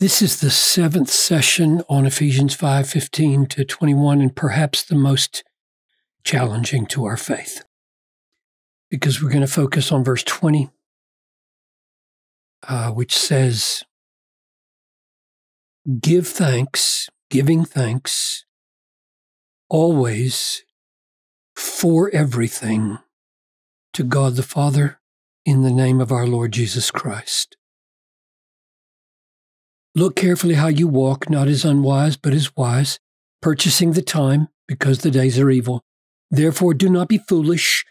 This is the seventh session on Ephesians 5 15 to 21, and perhaps the most challenging to our faith because we're going to focus on verse 20, uh, which says, Give thanks, giving thanks always for everything to God the Father in the name of our Lord Jesus Christ. Look carefully how you walk, not as unwise, but as wise, purchasing the time, because the days are evil. Therefore, do not be foolish,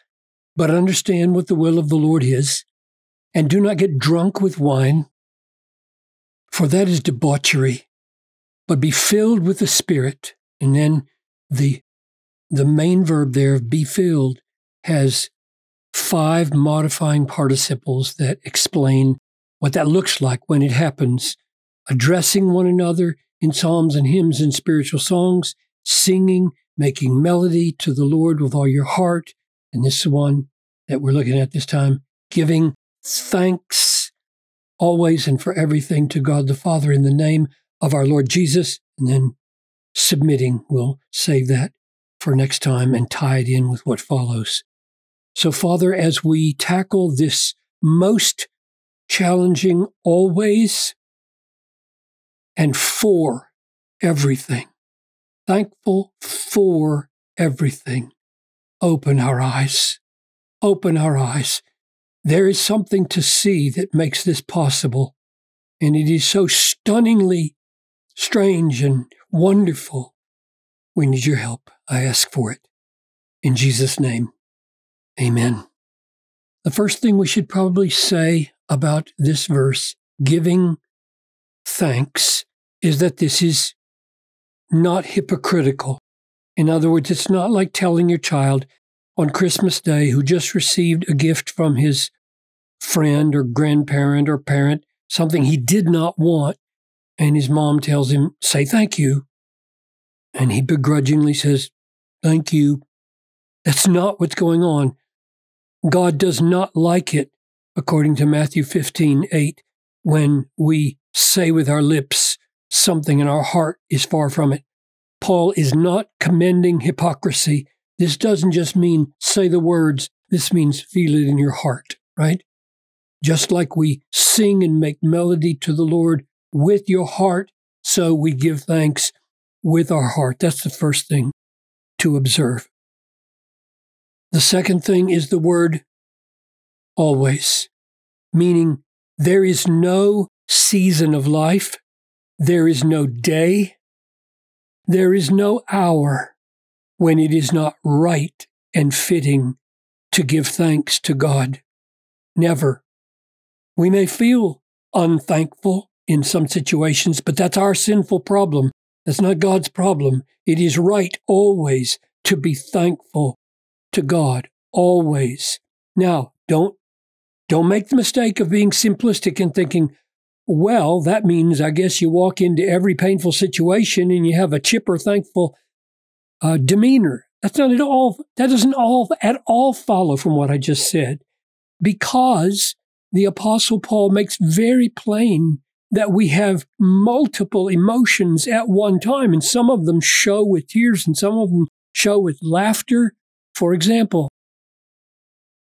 but understand what the will of the Lord is, and do not get drunk with wine, for that is debauchery, but be filled with the Spirit. And then the, the main verb there, be filled, has five modifying participles that explain what that looks like when it happens. Addressing one another in psalms and hymns and spiritual songs, singing, making melody to the Lord with all your heart. And this is one that we're looking at this time, giving thanks always and for everything to God the Father in the name of our Lord Jesus. And then submitting, we'll save that for next time and tie it in with what follows. So, Father, as we tackle this most challenging always and for everything, thankful for everything, open our eyes. Open our eyes. There is something to see that makes this possible. And it is so stunningly strange and wonderful. We need your help. I ask for it. In Jesus' name. Amen. The first thing we should probably say about this verse, giving thanks, is that this is not hypocritical. In other words, it's not like telling your child on Christmas Day who just received a gift from his friend or grandparent or parent, something he did not want, and his mom tells him, Say thank you. And he begrudgingly says, Thank you. That's not what's going on. God does not like it, according to Matthew 15, 8, when we say with our lips something and our heart is far from it. Paul is not commending hypocrisy. This doesn't just mean say the words, this means feel it in your heart, right? Just like we sing and make melody to the Lord with your heart, so we give thanks with our heart. That's the first thing to observe. The second thing is the word always, meaning there is no season of life, there is no day, there is no hour when it is not right and fitting to give thanks to God. Never. We may feel unthankful in some situations, but that's our sinful problem. That's not God's problem. It is right always to be thankful to God always. Now, don't don't make the mistake of being simplistic and thinking, well, that means I guess you walk into every painful situation and you have a chipper, thankful uh, demeanor. That's not at all. That doesn't all at all follow from what I just said, because the Apostle Paul makes very plain that we have multiple emotions at one time, and some of them show with tears, and some of them show with laughter, for example,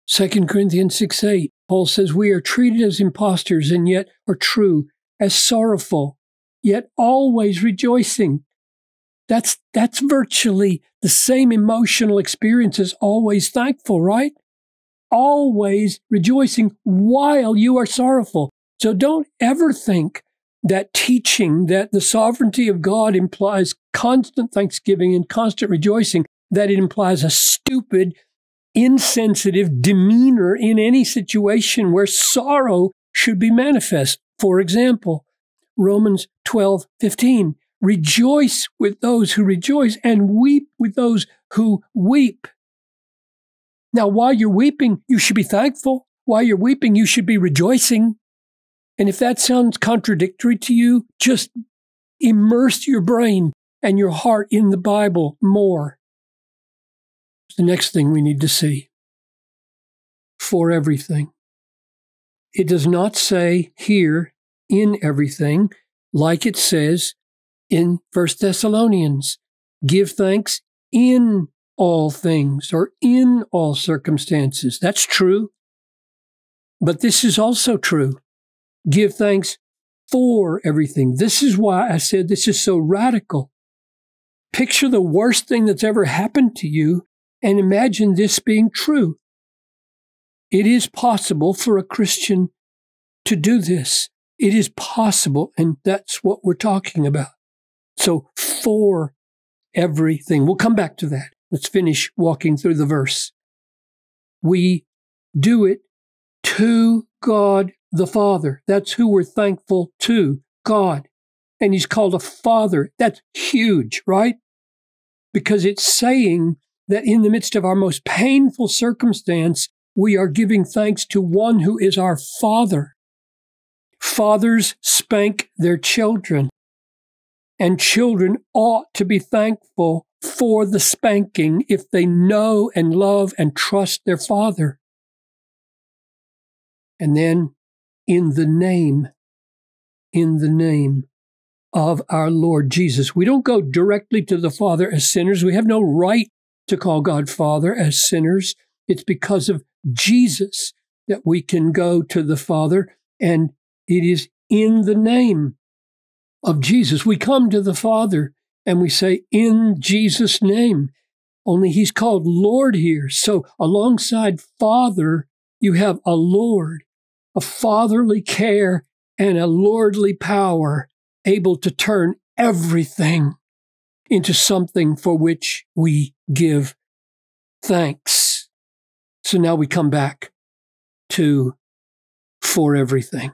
2 Corinthians 6 8, Paul says, We are treated as impostors and yet are true, as sorrowful, yet always rejoicing. That's, that's virtually the same emotional experience as always thankful, right? Always rejoicing while you are sorrowful. So don't ever think that teaching that the sovereignty of God implies constant thanksgiving and constant rejoicing that it implies a stupid, insensitive demeanor in any situation where sorrow should be manifest. For example, Romans 12, 15. Rejoice with those who rejoice and weep with those who weep. Now, while you're weeping, you should be thankful. While you're weeping, you should be rejoicing. And if that sounds contradictory to you, just immerse your brain and your heart in the Bible more the next thing we need to see for everything. It does not say here in everything, like it says in First Thessalonians, give thanks in all things or in all circumstances. That's true. But this is also true. Give thanks for everything. This is why I said this is so radical. Picture the worst thing that's ever happened to you and imagine this being true. It is possible for a Christian to do this. It is possible, and that's what we're talking about. So, for everything. We'll come back to that. Let's finish walking through the verse. We do it to God the Father. That's who we're thankful to, God. And He's called a Father. That's huge, right? Because it's saying that in the midst of our most painful circumstance, we are giving thanks to one who is our Father. Fathers spank their children, and children ought to be thankful for the spanking if they know and love and trust their father. And then, in the name, in the name of our Lord Jesus. We don't go directly to the Father as sinners. We have no right to call God Father as sinners. It's because of Jesus that we can go to the Father, and it is in the name of Jesus. We come to the Father and we say, In Jesus' name. Only he's called Lord here. So alongside Father, you have a Lord, a fatherly care and a lordly power able to turn everything into something for which we give thanks. So now we come back to for everything.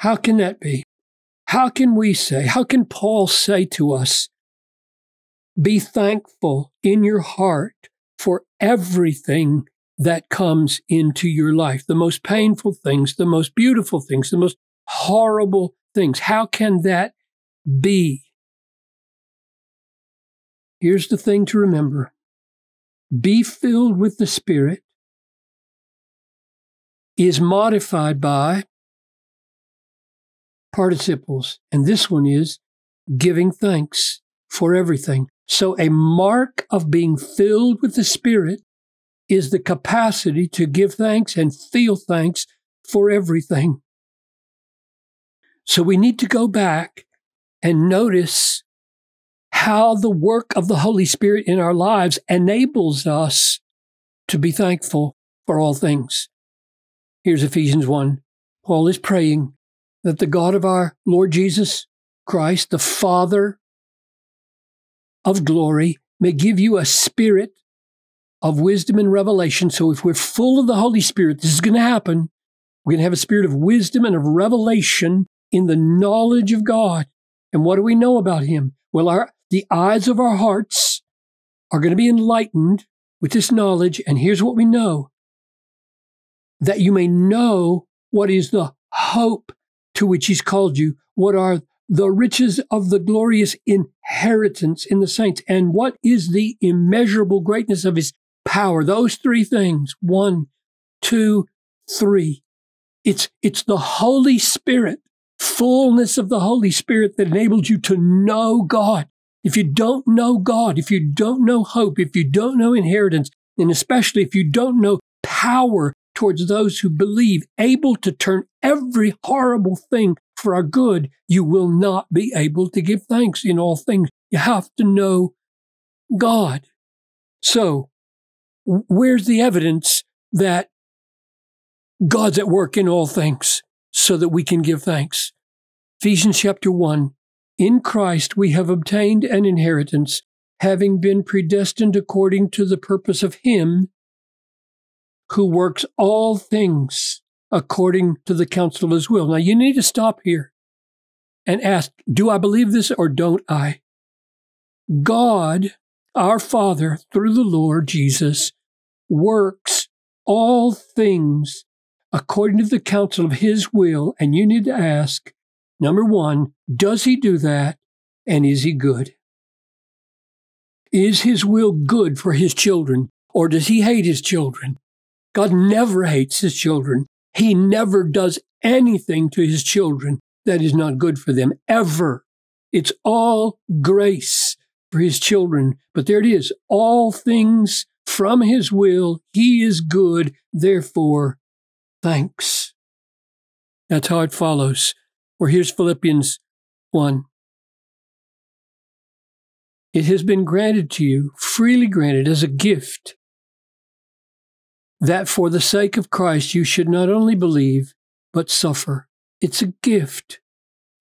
How can that be? How can we say, how can Paul say to us, be thankful in your heart for everything that comes into your life, the most painful things, the most beautiful things, the most horrible things. How can that be? Here's the thing to remember be filled with the Spirit is modified by participles, and this one is giving thanks for everything. So, a mark of being filled with the Spirit is the capacity to give thanks and feel thanks for everything. So, we need to go back and notice how the work of the Holy Spirit in our lives enables us to be thankful for all things. Here's Ephesians 1. Paul is praying that the God of our Lord Jesus Christ, the Father of glory, may give you a spirit of wisdom and revelation. So if we're full of the Holy Spirit, this is going to happen. We're going to have a spirit of wisdom and of revelation in the knowledge of God. And what do we know about Him? Well, our, the eyes of our hearts are going to be enlightened with this knowledge. And here's what we know that you may know what is the hope to which he's called you, what are the riches of the glorious inheritance in the saints, and what is the immeasurable greatness of his power. Those three things one, two, three. It's, it's the Holy Spirit, fullness of the Holy Spirit that enables you to know God. If you don't know God, if you don't know hope, if you don't know inheritance, and especially if you don't know power towards those who believe, able to turn every horrible thing for our good, you will not be able to give thanks in all things. You have to know God. So, where's the evidence that God's at work in all things so that we can give thanks? Ephesians chapter 1 In Christ we have obtained an inheritance, having been predestined according to the purpose of Him who works all things according to the counsel of his will. Now you need to stop here and ask, do I believe this or don't I? God, our Father, through the Lord Jesus, works all things according to the counsel of his will. And you need to ask, number one, does he do that? And is he good? Is his will good for his children? Or does he hate his children? God never hates his children. He never does anything to his children that is not good for them, ever. It's all grace for his children. But there it is all things from his will. He is good. Therefore, thanks. That's how it follows. Or here's Philippians 1. It has been granted to you, freely granted as a gift, that for the sake of Christ you should not only believe, but suffer. It's a gift.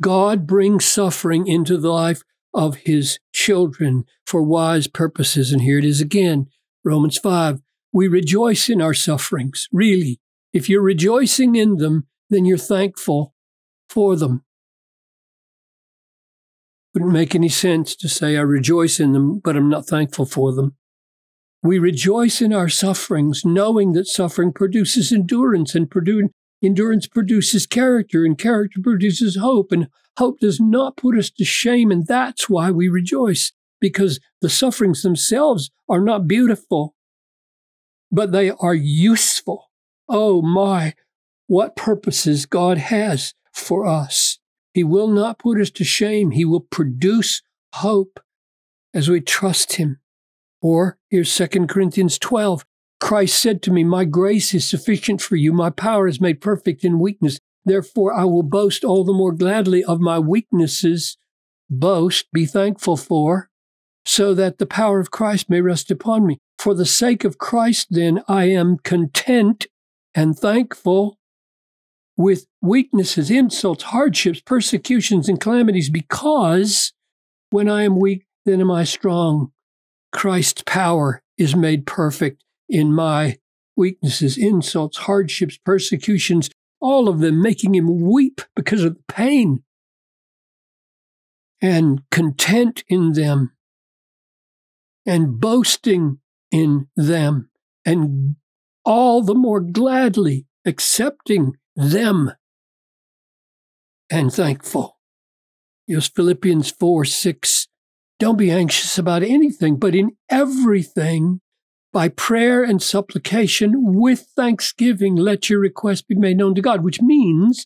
God brings suffering into the life of his children for wise purposes. And here it is again Romans 5. We rejoice in our sufferings, really. If you're rejoicing in them, then you're thankful for them. Wouldn't make any sense to say I rejoice in them, but I'm not thankful for them. We rejoice in our sufferings, knowing that suffering produces endurance, and produ- endurance produces character, and character produces hope, and hope does not put us to shame, and that's why we rejoice, because the sufferings themselves are not beautiful, but they are useful. Oh my, what purposes God has for us. He will not put us to shame. He will produce hope as we trust Him. Or here's 2 Corinthians 12. Christ said to me, My grace is sufficient for you. My power is made perfect in weakness. Therefore, I will boast all the more gladly of my weaknesses. Boast, be thankful for, so that the power of Christ may rest upon me. For the sake of Christ, then, I am content and thankful with weaknesses, insults, hardships, persecutions, and calamities, because when I am weak, then am I strong. Christ's power is made perfect in my weaknesses, insults, hardships, persecutions, all of them making him weep because of the pain and content in them and boasting in them and all the more gladly accepting them and thankful. Use Philippians 4 6. Don't be anxious about anything, but in everything, by prayer and supplication with thanksgiving, let your request be made known to God, which means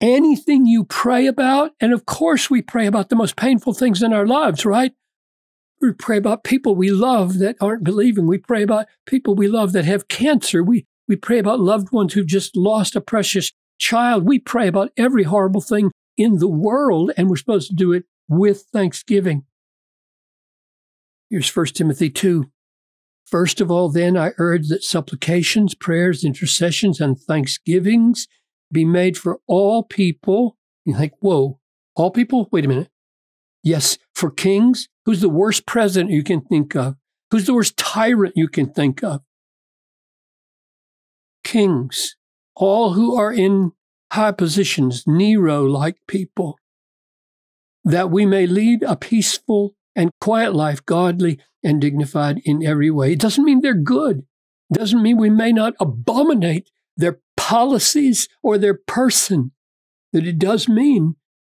anything you pray about, and of course we pray about the most painful things in our lives, right? We pray about people we love that aren't believing. We pray about people we love that have cancer. We we pray about loved ones who've just lost a precious child. We pray about every horrible thing in the world, and we're supposed to do it with thanksgiving. Here's 1 Timothy 2. First of all, then, I urge that supplications, prayers, intercessions, and thanksgivings be made for all people. You think, whoa, all people? Wait a minute. Yes, for kings. Who's the worst president you can think of? Who's the worst tyrant you can think of? Kings, all who are in high positions, Nero like people, that we may lead a peaceful and quiet life, godly and dignified in every way. It doesn't mean they're good. It doesn't mean we may not abominate their policies or their person. That it does mean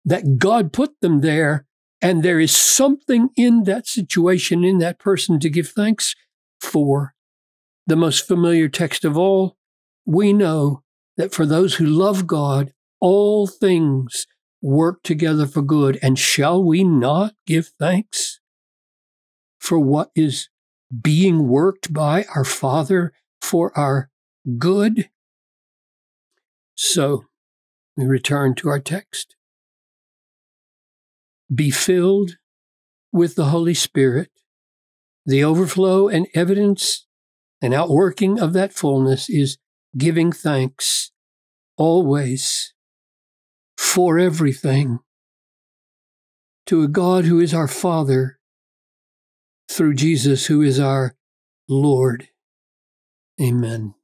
that God put them there and there is something in that situation, in that person to give thanks for. The most familiar text of all we know that for those who love God, all things work together for good. And shall we not give thanks for what is being worked by our Father for our good? So we return to our text. Be filled with the Holy Spirit. The overflow and evidence and outworking of that fullness is giving thanks always for everything to a God who is our Father through Jesus, who is our Lord. Amen.